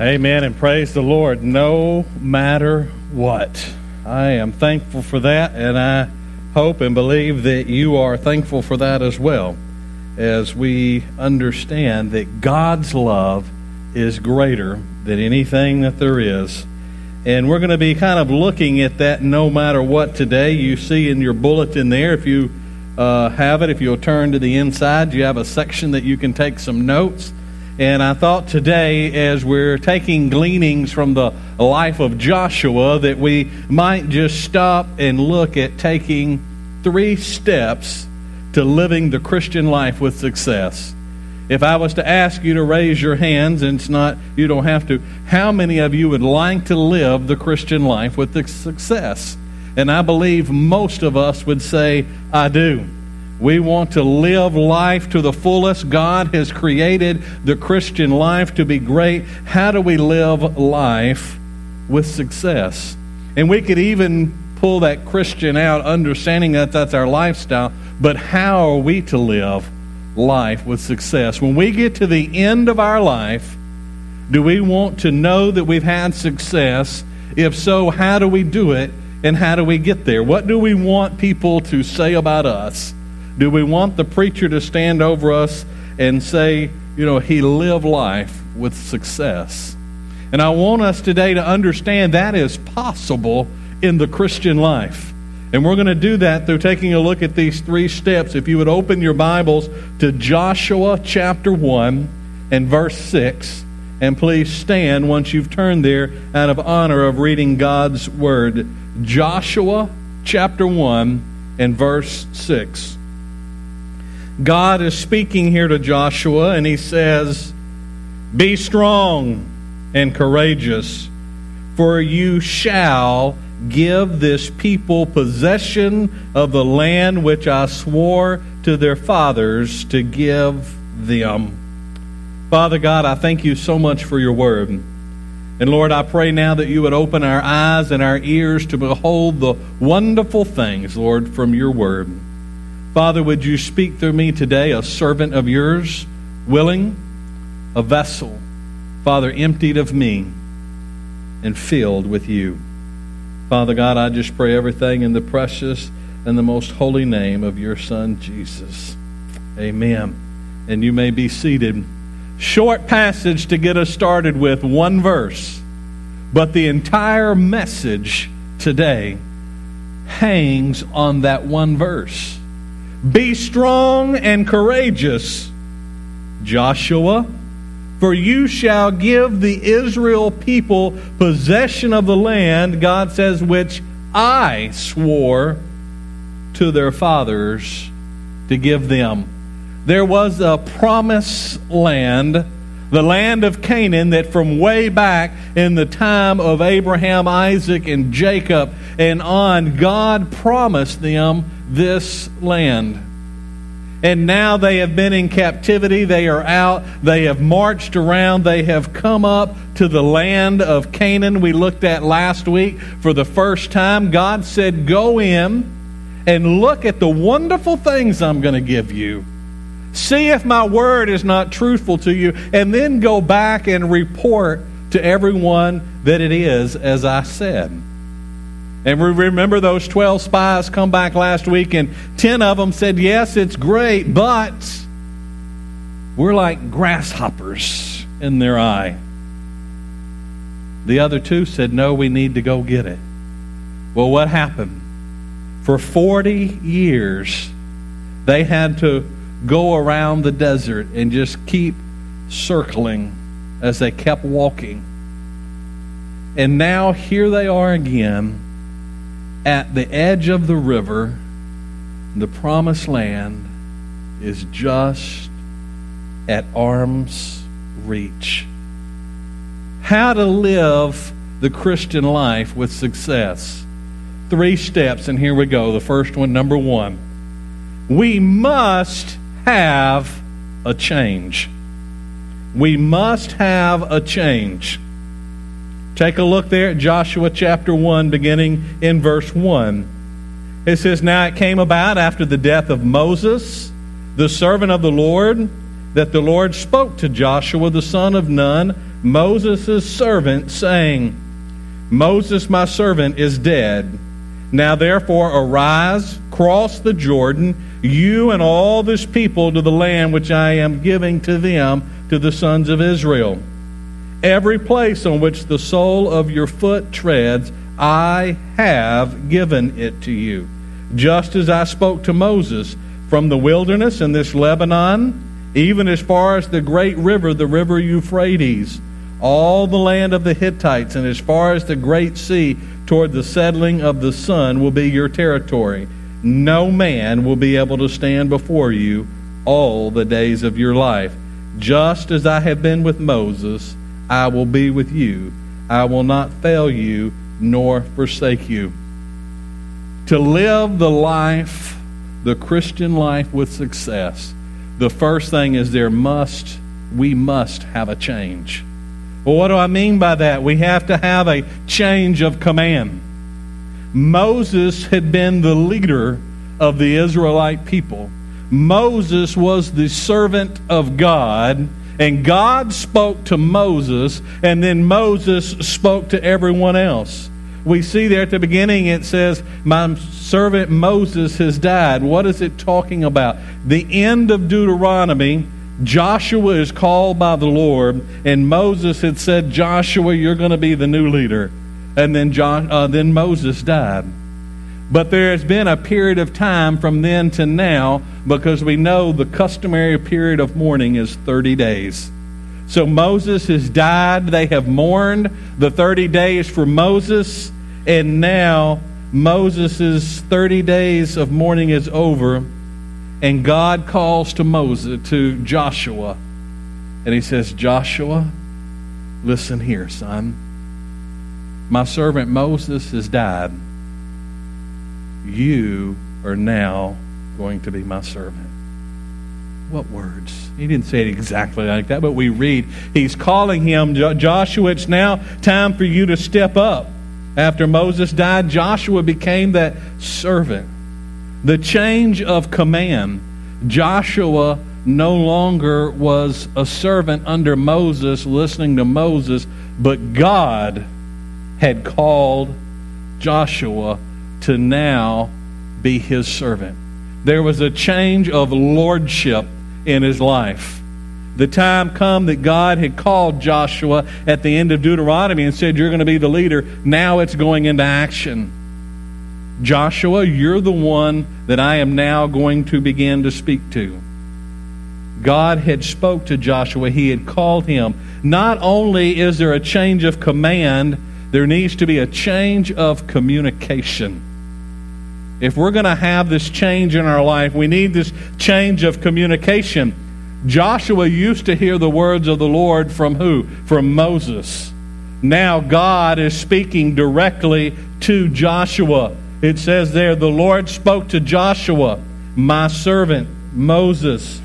Amen and praise the Lord no matter what. I am thankful for that, and I hope and believe that you are thankful for that as well as we understand that God's love is greater than anything that there is. And we're going to be kind of looking at that no matter what today. You see in your bulletin there, if you uh, have it, if you'll turn to the inside, you have a section that you can take some notes. And I thought today, as we're taking gleanings from the life of Joshua, that we might just stop and look at taking three steps to living the Christian life with success. If I was to ask you to raise your hands, and it's not, you don't have to, how many of you would like to live the Christian life with success? And I believe most of us would say, I do. We want to live life to the fullest. God has created the Christian life to be great. How do we live life with success? And we could even pull that Christian out, understanding that that's our lifestyle, but how are we to live life with success? When we get to the end of our life, do we want to know that we've had success? If so, how do we do it and how do we get there? What do we want people to say about us? Do we want the preacher to stand over us and say, you know, he lived life with success? And I want us today to understand that is possible in the Christian life. And we're going to do that through taking a look at these three steps. If you would open your Bibles to Joshua chapter 1 and verse 6, and please stand once you've turned there out of honor of reading God's Word. Joshua chapter 1 and verse 6. God is speaking here to Joshua, and he says, Be strong and courageous, for you shall give this people possession of the land which I swore to their fathers to give them. Father God, I thank you so much for your word. And Lord, I pray now that you would open our eyes and our ears to behold the wonderful things, Lord, from your word. Father, would you speak through me today, a servant of yours, willing, a vessel, Father, emptied of me and filled with you. Father God, I just pray everything in the precious and the most holy name of your Son, Jesus. Amen. And you may be seated. Short passage to get us started with, one verse. But the entire message today hangs on that one verse. Be strong and courageous, Joshua, for you shall give the Israel people possession of the land, God says, which I swore to their fathers to give them. There was a promised land, the land of Canaan, that from way back in the time of Abraham, Isaac, and Jacob and on, God promised them this land. And now they have been in captivity. They are out. They have marched around. They have come up to the land of Canaan we looked at last week for the first time. God said, Go in and look at the wonderful things I'm going to give you. See if my word is not truthful to you, and then go back and report to everyone that it is as I said. And we remember those 12 spies come back last week, and 10 of them said, Yes, it's great, but we're like grasshoppers in their eye. The other two said, No, we need to go get it. Well, what happened? For 40 years, they had to go around the desert and just keep circling as they kept walking. And now here they are again at the edge of the river, the promised land is just at arm's reach. How to live the Christian life with success. Three steps, and here we go. The first one, number one. We must have a change. We must have a change. Take a look there at Joshua chapter 1, beginning in verse 1. It says, Now it came about after the death of Moses, the servant of the Lord, that the Lord spoke to Joshua the son of Nun, Moses' servant, saying, Moses, my servant, is dead. Now therefore arise, cross the Jordan, you and all this people to the land which I am giving to them, to the sons of Israel. Every place on which the sole of your foot treads, I have given it to you. Just as I spoke to Moses from the wilderness in this Lebanon, even as far as the great river, the river Euphrates, all the land of the Hittites, and as far as the great sea toward the settling of the sun will be your territory. No man will be able to stand before you all the days of your life. Just as I have been with Moses, I will be with you. I will not fail you nor forsake you. To live the life, the Christian life with success, the first thing is there must, we must have a change. Well, what do I mean by that? We have to have a change of command. Moses had been the leader of the Israelite people. Moses was the servant of God, and God spoke to Moses, and then Moses spoke to everyone else. We see there at the beginning it says, My servant Moses has died. What is it talking about? The end of Deuteronomy Joshua is called by the Lord, and Moses had said, Joshua, you're going to be the new leader. And then, John, uh, then Moses died. But there has been a period of time from then to now because we know the customary period of mourning is 30 days. So Moses has died. They have mourned the 30 days for Moses. And now Moses' 30 days of mourning is over and God calls to Moses, to Joshua, and he says, Joshua, listen here, son. My servant Moses has died. You are now going to be my servant. What words? He didn't say it exactly like that, but we read he's calling him Joshua. It's now time for you to step up. After Moses died, Joshua became that servant the change of command. Joshua no longer was a servant under Moses, listening to Moses, but God had called Joshua to now be his servant. There was a change of lordship in his life. The time come that God had called Joshua at the end of Deuteronomy and said, You're going to be the leader. Now it's going into action. Joshua, you're the one that I am now going to begin to speak to. God had spoke to Joshua. He had called him. Not only is there a change of command, there needs to be a change of communication. If we're going to have this change in our life, we need this change of communication. Joshua used to hear the words of the Lord from who? From Moses. Now God is speaking directly to Joshua. It says there, the Lord spoke to Joshua, my servant, Moses.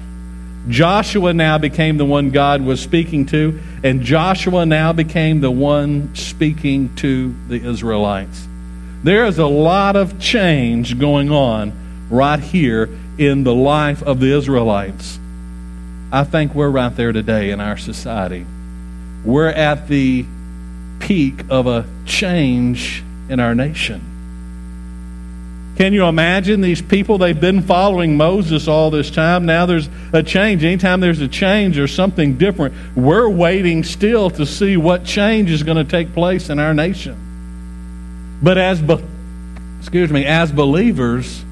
Joshua now became the one God was speaking to, and Joshua now became the one speaking to the Israelites. There is a lot of change going on right here in the life of the Israelites. I think we're right there today in our society. We're at the peak of a change in our nation. Can you imagine these people? They've been following Moses all this time. Now there's a change. Anytime there's a change, there's something different. We're waiting still to see what change is going to take place in our nation. But as be- excuse me, as believers,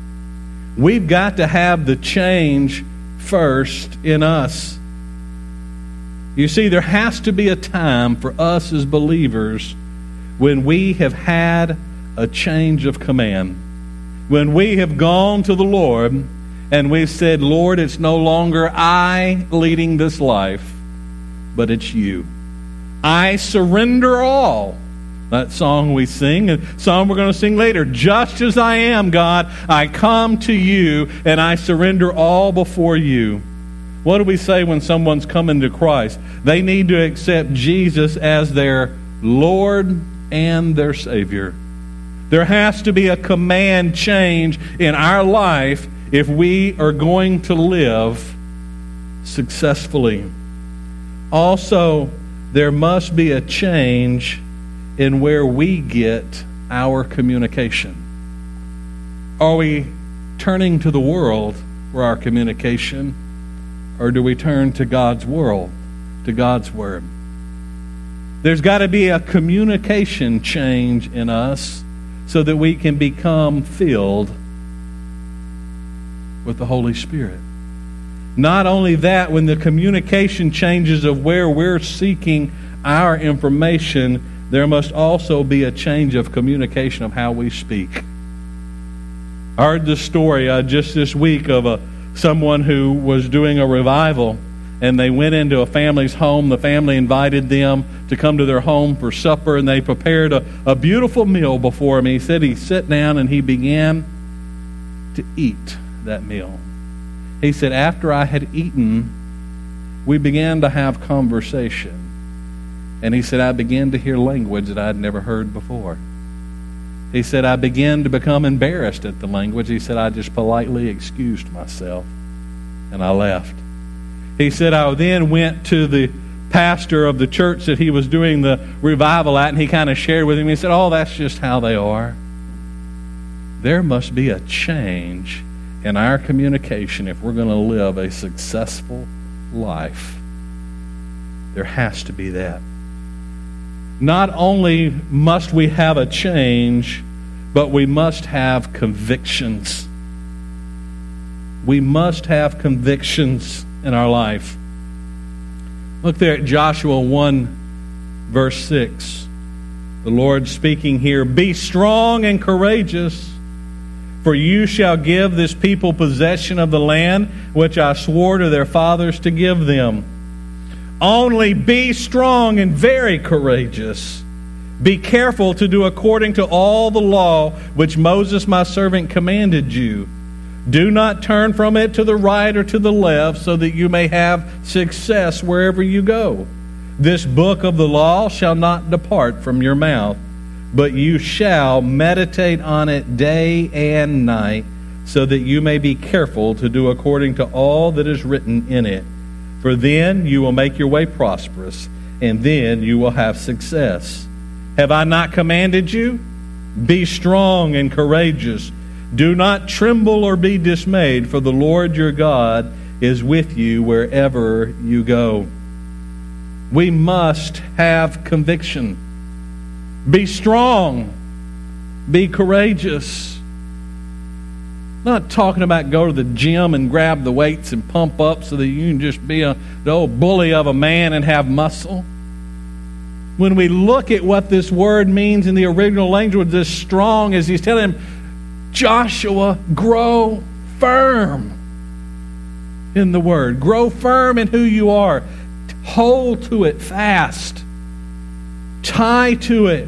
we've got to have the change first in us. You see, there has to be a time for us as believers when we have had a change of command when we have gone to the Lord and we've said, Lord, it's no longer I leading this life, but it's you. I surrender all. That song we sing, a song we're going to sing later. Just as I am, God, I come to you and I surrender all before you. What do we say when someone's coming to Christ? They need to accept Jesus as their Lord and their Savior. There has to be a command change in our life if we are going to live successfully. Also, there must be a change in where we get our communication. Are we turning to the world for our communication, or do we turn to God's world, to God's Word? There's got to be a communication change in us so that we can become filled with the Holy Spirit. Not only that, when the communication changes of where we're seeking our information, there must also be a change of communication of how we speak. I heard the story uh, just this week of a, someone who was doing a revival, and they went into a family's home. The family invited them to come to their home for supper, and they prepared a, a beautiful meal before him. He said he sat down and he began to eat that meal. He said, After I had eaten, we began to have conversation. And he said, I began to hear language that I'd never heard before. He said, I began to become embarrassed at the language. He said, I just politely excused myself and I left. He said, I then went to the pastor of the church that he was doing the revival at, and he kind of shared with him. He said, Oh, that's just how they are. There must be a change in our communication if we're going to live a successful life. There has to be that. Not only must we have a change, but we must have convictions. We must have convictions in our life. Look there at Joshua 1, verse 6. The Lord speaking here Be strong and courageous for you shall give this people possession of the land which I swore to their fathers to give them. Only be strong and very courageous. Be careful to do according to all the law which Moses my servant commanded you. Do not turn from it to the right or to the left, so that you may have success wherever you go. This book of the law shall not depart from your mouth but you shall meditate on it day and night, so that you may be careful to do according to all that is written in it. For then you will make your way prosperous, and then you will have success. Have I not commanded you? Be strong and courageous. Do not tremble or be dismayed, for the Lord your God is with you wherever you go. We must have conviction. Be strong. Be courageous. Not talking about go to the gym and grab the weights and pump up so that you can just be a, the old bully of a man and have muscle. When we look at what this word means in the original language, this strong, as he's telling him, Joshua, grow firm in the word. Grow firm in who you are. Hold to it fast tie to it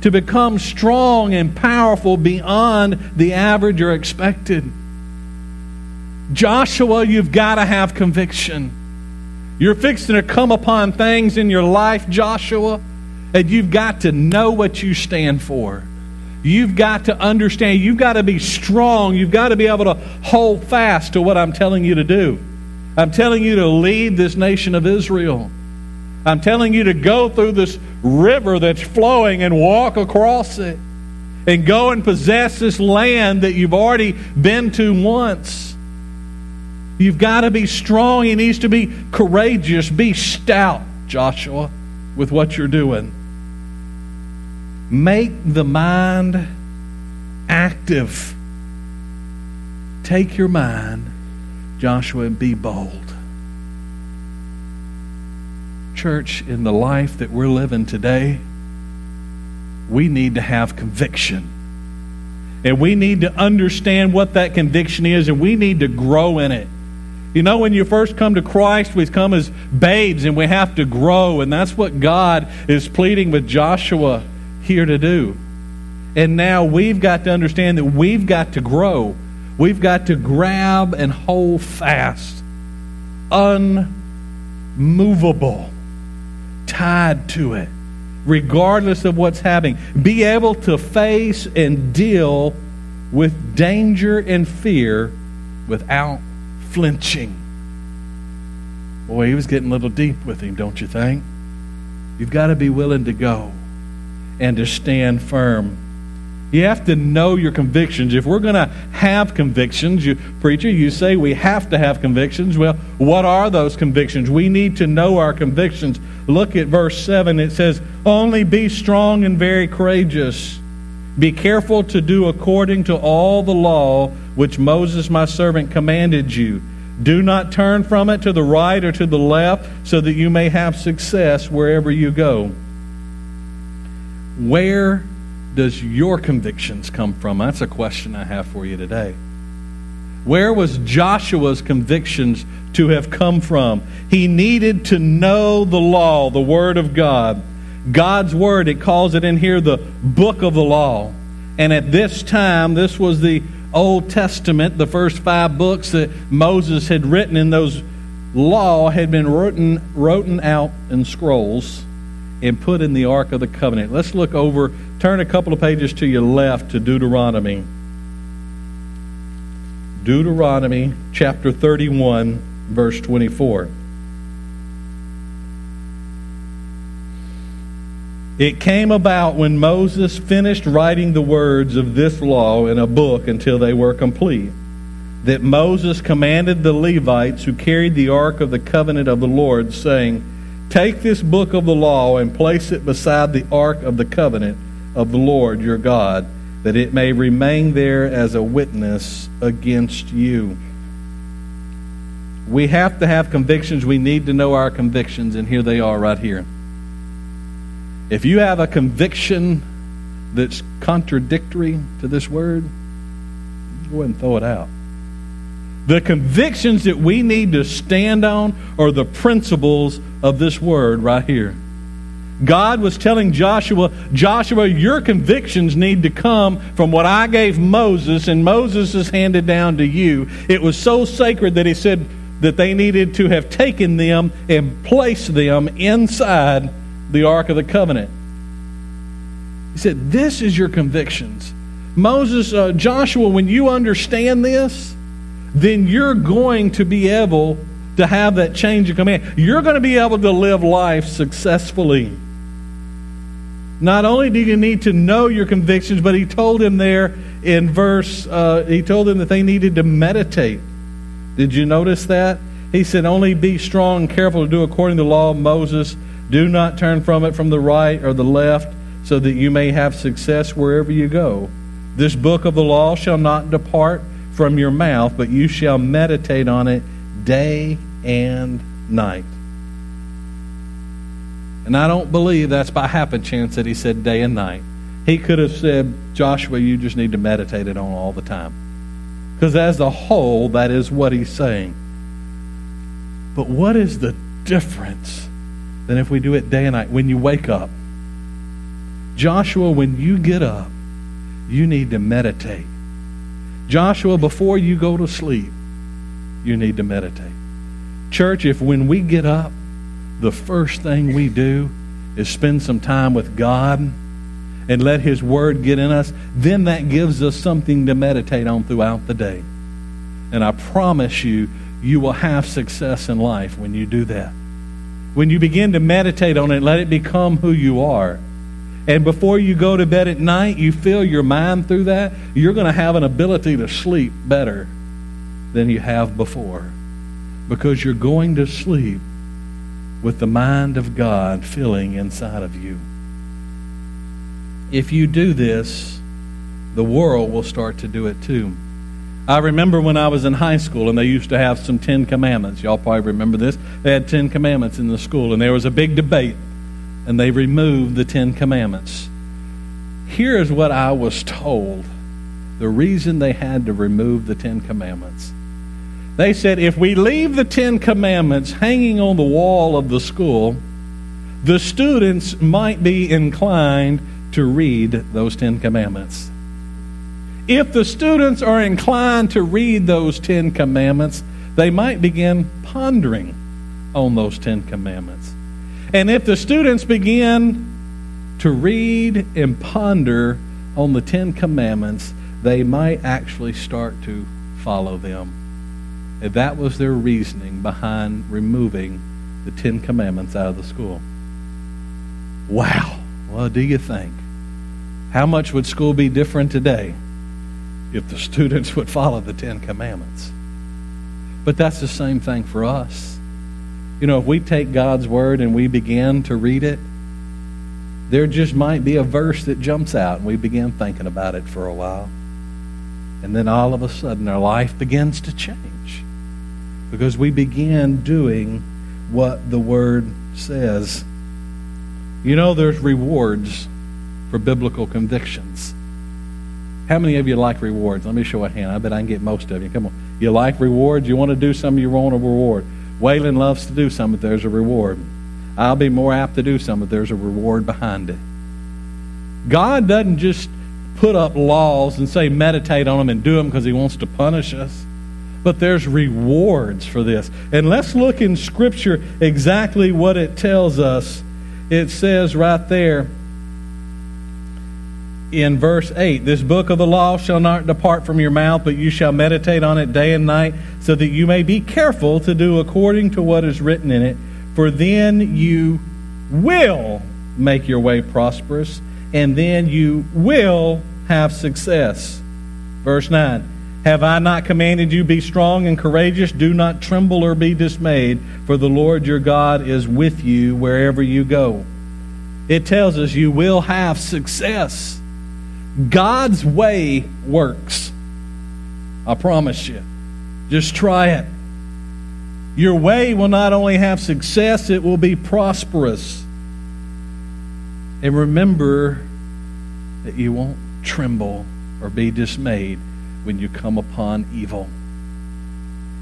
to become strong and powerful beyond the average or expected. Joshua, you've got to have conviction. You're fixing to come upon things in your life, Joshua, and you've got to know what you stand for. You've got to understand. You've got to be strong. You've got to be able to hold fast to what I'm telling you to do. I'm telling you to lead this nation of Israel. I'm telling you to go through this river that's flowing and walk across it and go and possess this land that you've already been to once. You've got to be strong. He needs to be courageous. Be stout, Joshua, with what you're doing. Make the mind active. Take your mind, Joshua, and be bold church, in the life that we're living today, we need to have conviction. And we need to understand what that conviction is, and we need to grow in it. You know, when you first come to Christ, we come as babes and we have to grow, and that's what God is pleading with Joshua here to do. And now we've got to understand that we've got to grow. We've got to grab and hold fast, unmovable tied to it, regardless of what's happening. Be able to face and deal with danger and fear without flinching. Boy, he was getting a little deep with him, don't you think? You've got to be willing to go and to stand firm. You have to know your convictions. If we're going to have convictions, you preacher, you say we have to have convictions. Well, what are those convictions? We need to know our convictions. Look at verse 7. It says, "Only be strong and very courageous. Be careful to do according to all the law which Moses my servant commanded you." Do not turn from it to the right or to the left, so that you may have success wherever you go. Where does your convictions come from? That's a question I have for you today. Where was Joshua's convictions to have come from? He needed to know the law, the Word of God. God's Word, it calls it in here the book of the law. And at this time, this was the Old Testament, the first five books that Moses had written in those law had been written, written out in scrolls and put in the Ark of the Covenant. Let's look over, turn a couple of pages to your left to Deuteronomy. Deuteronomy chapter 31, verse 24. It came about when Moses finished writing the words of this law in a book until they were complete, that Moses commanded the Levites who carried the ark of the covenant of the Lord, saying, Take this book of the law and place it beside the ark of the covenant of the Lord your God, that it may remain there as a witness against you. We have to have convictions. We need to know our convictions, and here they are right here. If you have a conviction that's contradictory to this word, go ahead and throw it out. The convictions that we need to stand on are the principles of this word right here. God was telling Joshua, Joshua, your convictions need to come from what I gave Moses, and Moses is handed down to you. It was so sacred that he said that they needed to have taken them and placed them inside the Ark of the Covenant. He said, This is your convictions. Moses, uh, Joshua, when you understand this, then you're going to be able to have that change of command. You're going to be able to live life successfully. Not only do you need to know your convictions, but he told him there in verse, uh, he told them that they needed to meditate. Did you notice that? He said, Only be strong and careful to do according to the law of Moses do not turn from it from the right or the left, so that you may have success wherever you go. This book of the law shall not depart from your mouth, but you shall meditate on it day and night. And I don't believe that's by happen chance that he said day and night. He could have said, Joshua, you just need to meditate it on all the time. Because as a whole, that is what he's saying. But what is the difference than if we do it day and night when you wake up. Joshua, when you get up, you need to meditate. Joshua, before you go to sleep, you need to meditate. Church, if when we get up, the first thing we do is spend some time with God and let His Word get in us, then that gives us something to meditate on throughout the day. And I promise you, you will have success in life when you do that. When you begin to meditate on it, let it become who you are. And before you go to bed at night, you fill your mind through that, you're going to have an ability to sleep better than you have before. Because you're going to sleep with the mind of God filling inside of you. If you do this, the world will start to do it too. I remember when I was in high school and they used to have some Ten Commandments. Y'all probably remember this. They had Ten Commandments in the school, and there was a big debate, and they removed the Ten Commandments. Here is what I was told the reason they had to remove the Ten Commandments. They said if we leave the Ten Commandments hanging on the wall of the school, the students might be inclined to read those Ten Commandments if the students are inclined to read those Ten Commandments, they might begin pondering on those Ten Commandments. And if the students begin to read and ponder on the Ten Commandments, they might actually start to follow them. And that was their reasoning behind removing the Ten Commandments out of the school. Wow. Well, do you think? How much would school be different today if the students would follow the Ten Commandments? But that's the same thing for us. You know, if we take God's Word and we begin to read it, there just might be a verse that jumps out and we begin thinking about it for a while. And then all of a sudden our life begins to change because we begin doing what the Word says. You know, there's rewards for biblical convictions. How many of you like rewards? Let me show a hand. I bet I can get most of you. Come on. You like rewards? You want to do something, you want a reward. Waylon loves to do something, there's a reward. I'll be more apt to do something, there's a reward behind it. God doesn't just put up laws and say meditate on them and do them because he wants to punish us. But there's rewards for this. And let's look in Scripture exactly what it tells us. It says right there in verse 8 This book of the law shall not depart from your mouth, but you shall meditate on it day and night, so that you may be careful to do according to what is written in it. For then you will make your way prosperous, and then you will have success. Verse 9 Have I not commanded you, be strong and courageous? Do not tremble or be dismayed, for the Lord your God is with you wherever you go. It tells us you will have success. God's way works. I promise you. Just try it. Your way will not only have success, it will be prosperous. And remember that you won't tremble or be dismayed when you come upon evil.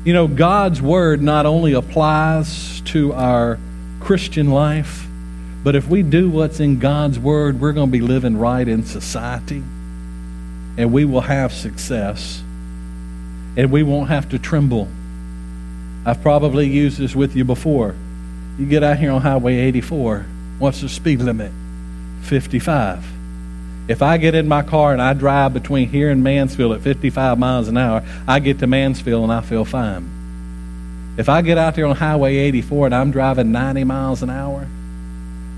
You know, God's word not only applies to our Christian life, but if we do what's in God's Word, we're going to be living right in society. And we will have success. And we won't have to tremble. I've probably used this with you before. You get out here on Highway 84. What's the speed limit? 55. If I get in my car and I drive between here and Mansfield at 55 miles an hour, I get to Mansfield and I feel fine. If I get out there on Highway 84 and I'm driving 90 miles an hour,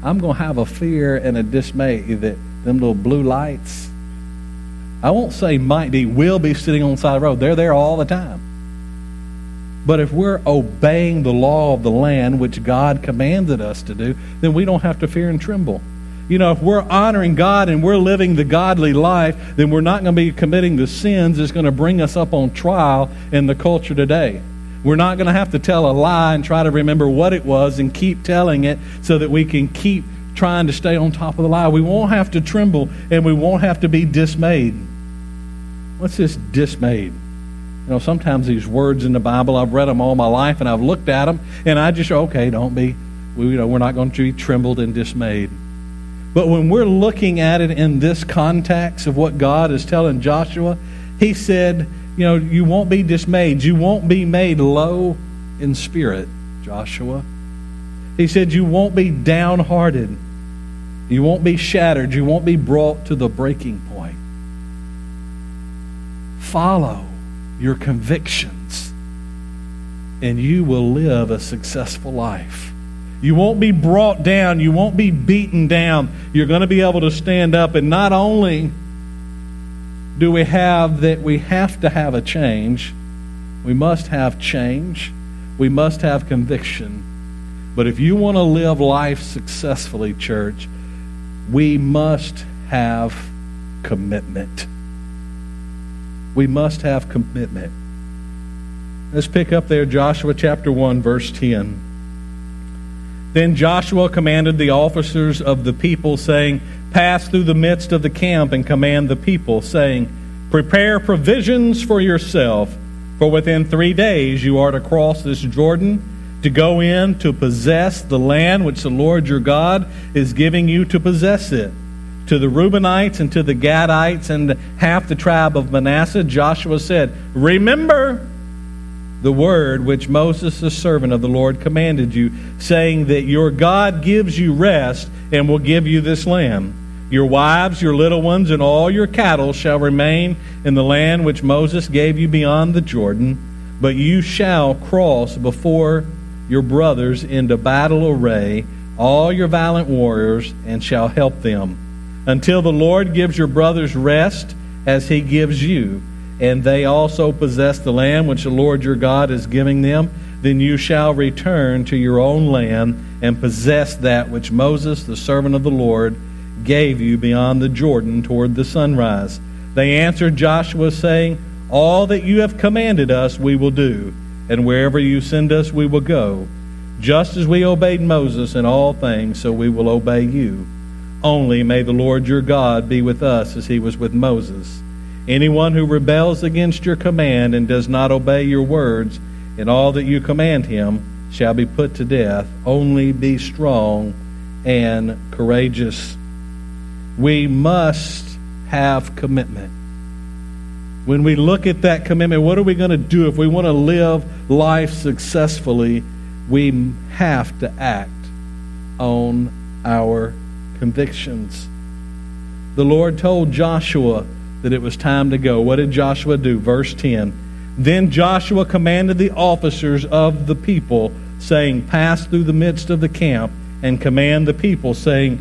I'm going to have a fear and a dismay that them little blue lights, I won't say might be, will be sitting on the side of the road. They're there all the time. But if we're obeying the law of the land, which God commanded us to do, then we don't have to fear and tremble. You know, if we're honoring God and we're living the godly life, then we're not going to be committing the sins that's going to bring us up on trial in the culture today. We're not going to have to tell a lie and try to remember what it was and keep telling it so that we can keep trying to stay on top of the lie. We won't have to tremble and we won't have to be dismayed. What's this dismayed? You know, sometimes these words in the Bible, I've read them all my life and I've looked at them and I just, okay, don't be, we, you know, we're not going to be trembled and dismayed. But when we're looking at it in this context of what God is telling Joshua, he said, you know, you won't be dismayed. You won't be made low in spirit, Joshua. He said, you won't be downhearted. You won't be shattered. You won't be brought to the breaking point. Follow your convictions, and you will live a successful life. You won't be brought down. You won't be beaten down. You're going to be able to stand up and not only do we have that we have to have a change? We must have change. We must have conviction. But if you want to live life successfully, church, we must have commitment. We must have commitment. Let's pick up there, Joshua chapter 1, verse 10. Then Joshua commanded the officers of the people, saying, Pass through the midst of the camp and command the people, saying, Prepare provisions for yourself, for within three days you are to cross this Jordan to go in to possess the land which the Lord your God is giving you to possess it. To the Reubenites and to the Gadites and half the tribe of Manasseh, Joshua said, Remember the word which Moses, the servant of the Lord, commanded you, saying that your God gives you rest and will give you this land. Your wives, your little ones, and all your cattle shall remain in the land which Moses gave you beyond the Jordan, but you shall cross before your brothers into battle array all your valiant warriors and shall help them, until the Lord gives your brothers rest as he gives you, and they also possess the land which the Lord your God is giving them. Then you shall return to your own land and possess that which Moses, the servant of the Lord, gave you beyond the Jordan toward the sunrise. They answered Joshua, saying, All that you have commanded us we will do, and wherever you send us we will go. Just as we obeyed Moses in all things, so we will obey you. Only may the Lord your God be with us as he was with Moses. Anyone who rebels against your command and does not obey your words in all that you command him shall be put to death. Only be strong and courageous. We must have commitment. When we look at that commitment, what are we going to do if we want to live life successfully? we have to act on our convictions. The Lord told Joshua that it was time to go. What did Joshua do? Verse 10. Then Joshua commanded the officers of the people, saying, Pass through the midst of the camp and command the people, saying,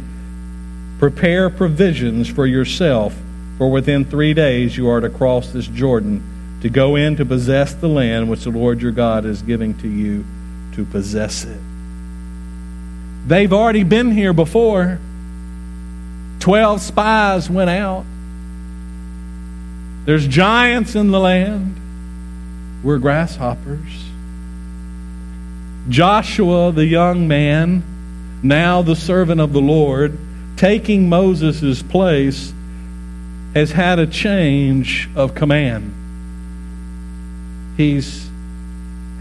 Prepare provisions for yourself, for within three days you are to cross this Jordan to go in to possess the land which the Lord your God is giving to you to possess it. They've already been here before. Twelve spies went out. There's giants in the land. We're grasshoppers. Joshua, the young man, now the servant of the Lord, taking Moses' place, has had a change of command. He's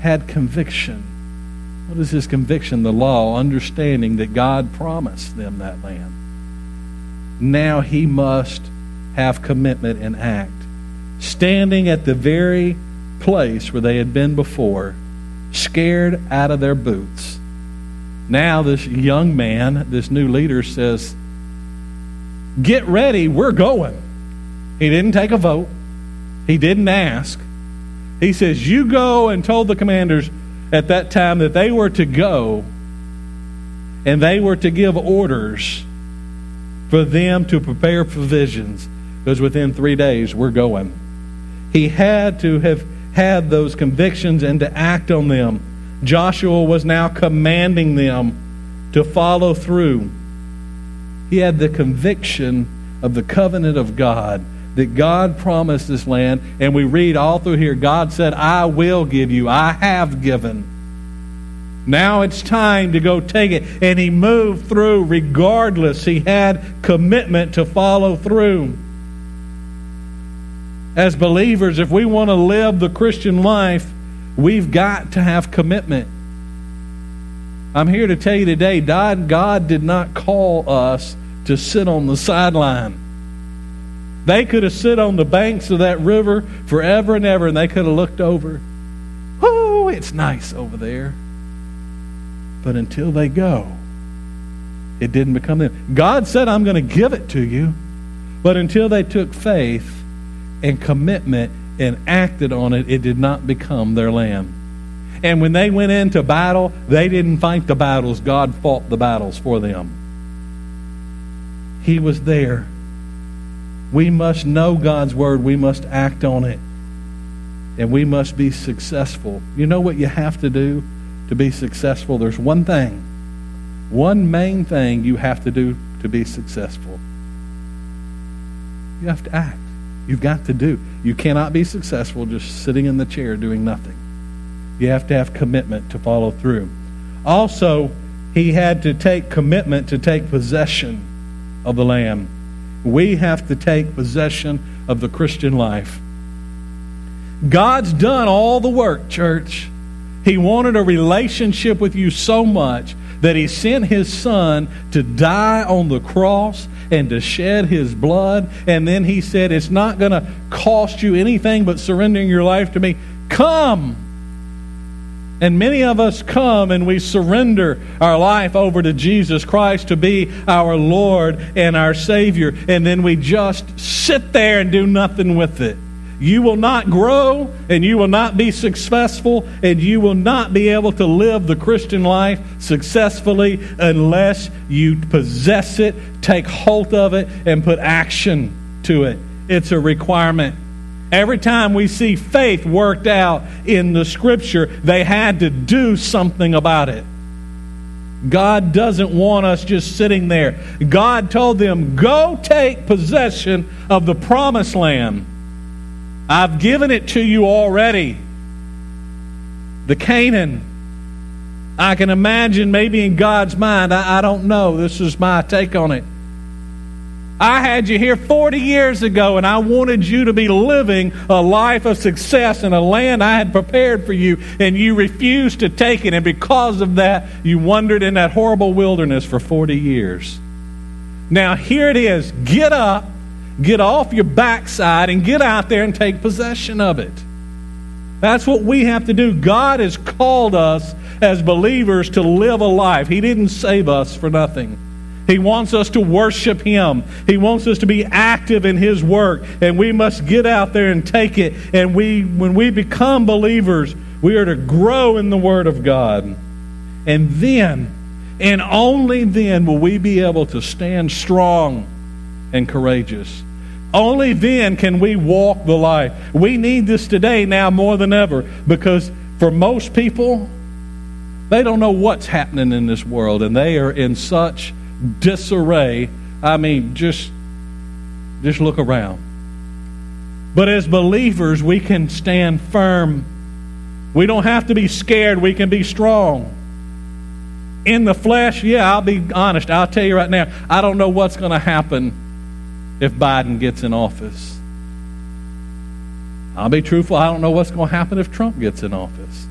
had conviction. What is his conviction? The law, understanding that God promised them that land. Now he must have commitment and act. Standing at the very place where they had been before, scared out of their boots. Now, this young man, this new leader says, Get ready, we're going. He didn't take a vote, he didn't ask. He says, You go and told the commanders, at that time that they were to go and they were to give orders for them to prepare provisions because within three days we're going. He had to have had those convictions and to act on them. Joshua was now commanding them to follow through. He had the conviction of the covenant of God that God promised this land, and we read all through here God said, I will give you, I have given. Now it's time to go take it. And he moved through regardless. He had commitment to follow through. As believers, if we want to live the Christian life, we've got to have commitment. I'm here to tell you today, God, God did not call us to sit on the sideline. They could have sit on the banks of that river forever and ever, and they could have looked over. Oh, it's nice over there. But until they go, it didn't become them. God said, I'm going to give it to you. But until they took faith and commitment and acted on it, it did not become their land. And when they went into battle, they didn't fight the battles. God fought the battles for them. He was there we must know God's word. We must act on it. And we must be successful. You know what you have to do to be successful? There's one thing, one main thing you have to do to be successful. You have to act. You've got to do. You cannot be successful just sitting in the chair doing nothing. You have to have commitment to follow through. Also, he had to take commitment to take possession of the land. We have to take possession of the Christian life. God's done all the work, church. He wanted a relationship with you so much that He sent His Son to die on the cross and to shed His blood. And then He said, It's not going to cost you anything but surrendering your life to me. Come and many of us come and we surrender our life over to Jesus Christ to be our Lord and our Savior, and then we just sit there and do nothing with it. You will not grow and you will not be successful and you will not be able to live the Christian life successfully unless you possess it, take hold of it, and put action to it. It's a requirement. Every time we see faith worked out in the scripture, they had to do something about it. God doesn't want us just sitting there. God told them, Go take possession of the promised land. I've given it to you already. The Canaan. I can imagine maybe in God's mind, I, I don't know. This is my take on it. I had you here 40 years ago, and I wanted you to be living a life of success in a land I had prepared for you, and you refused to take it. And because of that, you wandered in that horrible wilderness for 40 years. Now, here it is. Get up, get off your backside, and get out there and take possession of it. That's what we have to do. God has called us as believers to live a life, He didn't save us for nothing. He wants us to worship Him. He wants us to be active in His work, and we must get out there and take it. And we, when we become believers, we are to grow in the Word of God. And then, and only then, will we be able to stand strong and courageous. Only then can we walk the life. We need this today now more than ever because for most people, they don't know what's happening in this world, and they are in such disarray. I mean, just just look around. But as believers, we can stand firm. We don't have to be scared. We can be strong. In the flesh, yeah, I'll be honest. I'll tell you right now, I don't know what's going to happen if Biden gets in office. I'll be truthful. I don't know what's going to happen if Trump gets in office.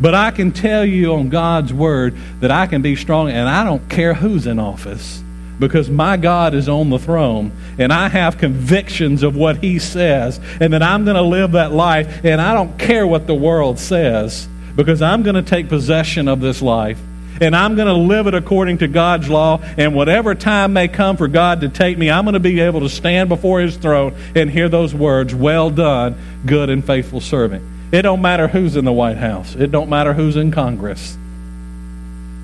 But I can tell you on God's word that I can be strong, and I don't care who's in office because my God is on the throne, and I have convictions of what He says, and that I'm going to live that life, and I don't care what the world says because I'm going to take possession of this life. And I'm going to live it according to God's law. And whatever time may come for God to take me, I'm going to be able to stand before His throne and hear those words Well done, good and faithful servant. It don't matter who's in the White House. It don't matter who's in Congress.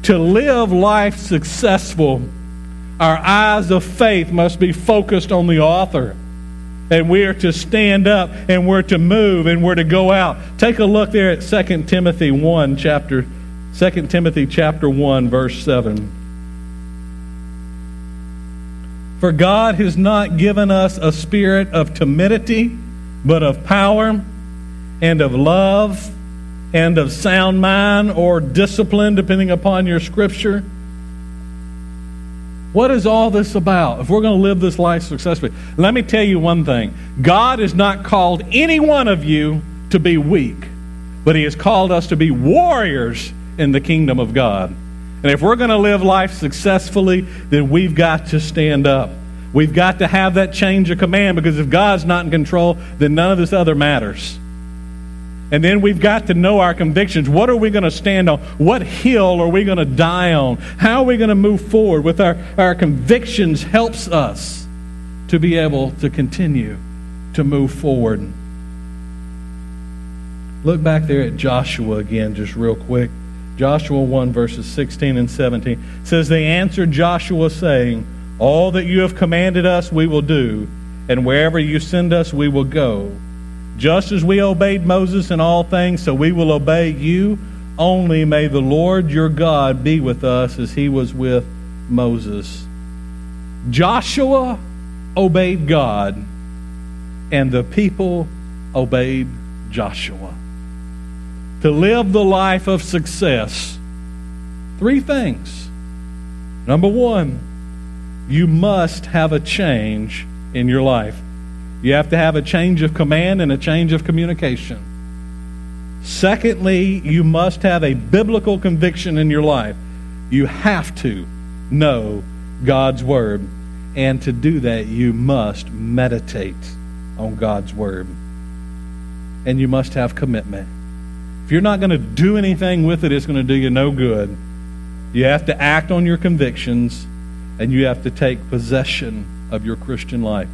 To live life successful, our eyes of faith must be focused on the author. And we are to stand up and we're to move and we're to go out. Take a look there at 2 Timothy 1 chapter 2 Timothy chapter 1 verse 7. For God has not given us a spirit of timidity, but of power and of love and of sound mind or discipline, depending upon your scripture. What is all this about? If we're going to live this life successfully, let me tell you one thing God has not called any one of you to be weak, but He has called us to be warriors in the kingdom of God. And if we're going to live life successfully, then we've got to stand up. We've got to have that change of command because if God's not in control, then none of this other matters. And then we've got to know our convictions. What are we going to stand on? What hill are we going to die on? How are we going to move forward? With our, our convictions helps us to be able to continue to move forward. Look back there at Joshua again, just real quick. Joshua 1, verses 16 and 17 says, They answered Joshua, saying, All that you have commanded us, we will do, and wherever you send us, we will go. Just as we obeyed Moses in all things, so we will obey you. Only may the Lord your God be with us as he was with Moses. Joshua obeyed God, and the people obeyed Joshua. To live the life of success, three things. Number one, you must have a change in your life. You have to have a change of command and a change of communication. Secondly, you must have a biblical conviction in your life. You have to know God's Word. And to do that, you must meditate on God's Word. And you must have commitment. If you're not going to do anything with it, it's going to do you no good. You have to act on your convictions and you have to take possession of your Christian life.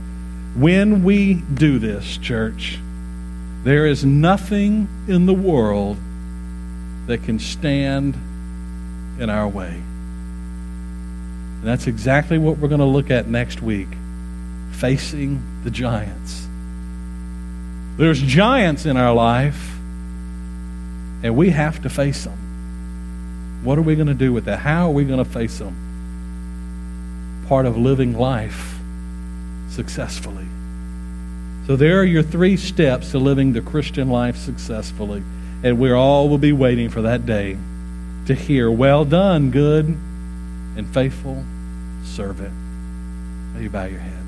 When we do this, church, there is nothing in the world that can stand in our way. And that's exactly what we're going to look at next week facing the giants. There's giants in our life, and we have to face them. What are we going to do with that? How are we going to face them? Part of living life successfully. So, there are your three steps to living the Christian life successfully. And we all will be waiting for that day to hear, Well done, good and faithful servant. May you bow your head.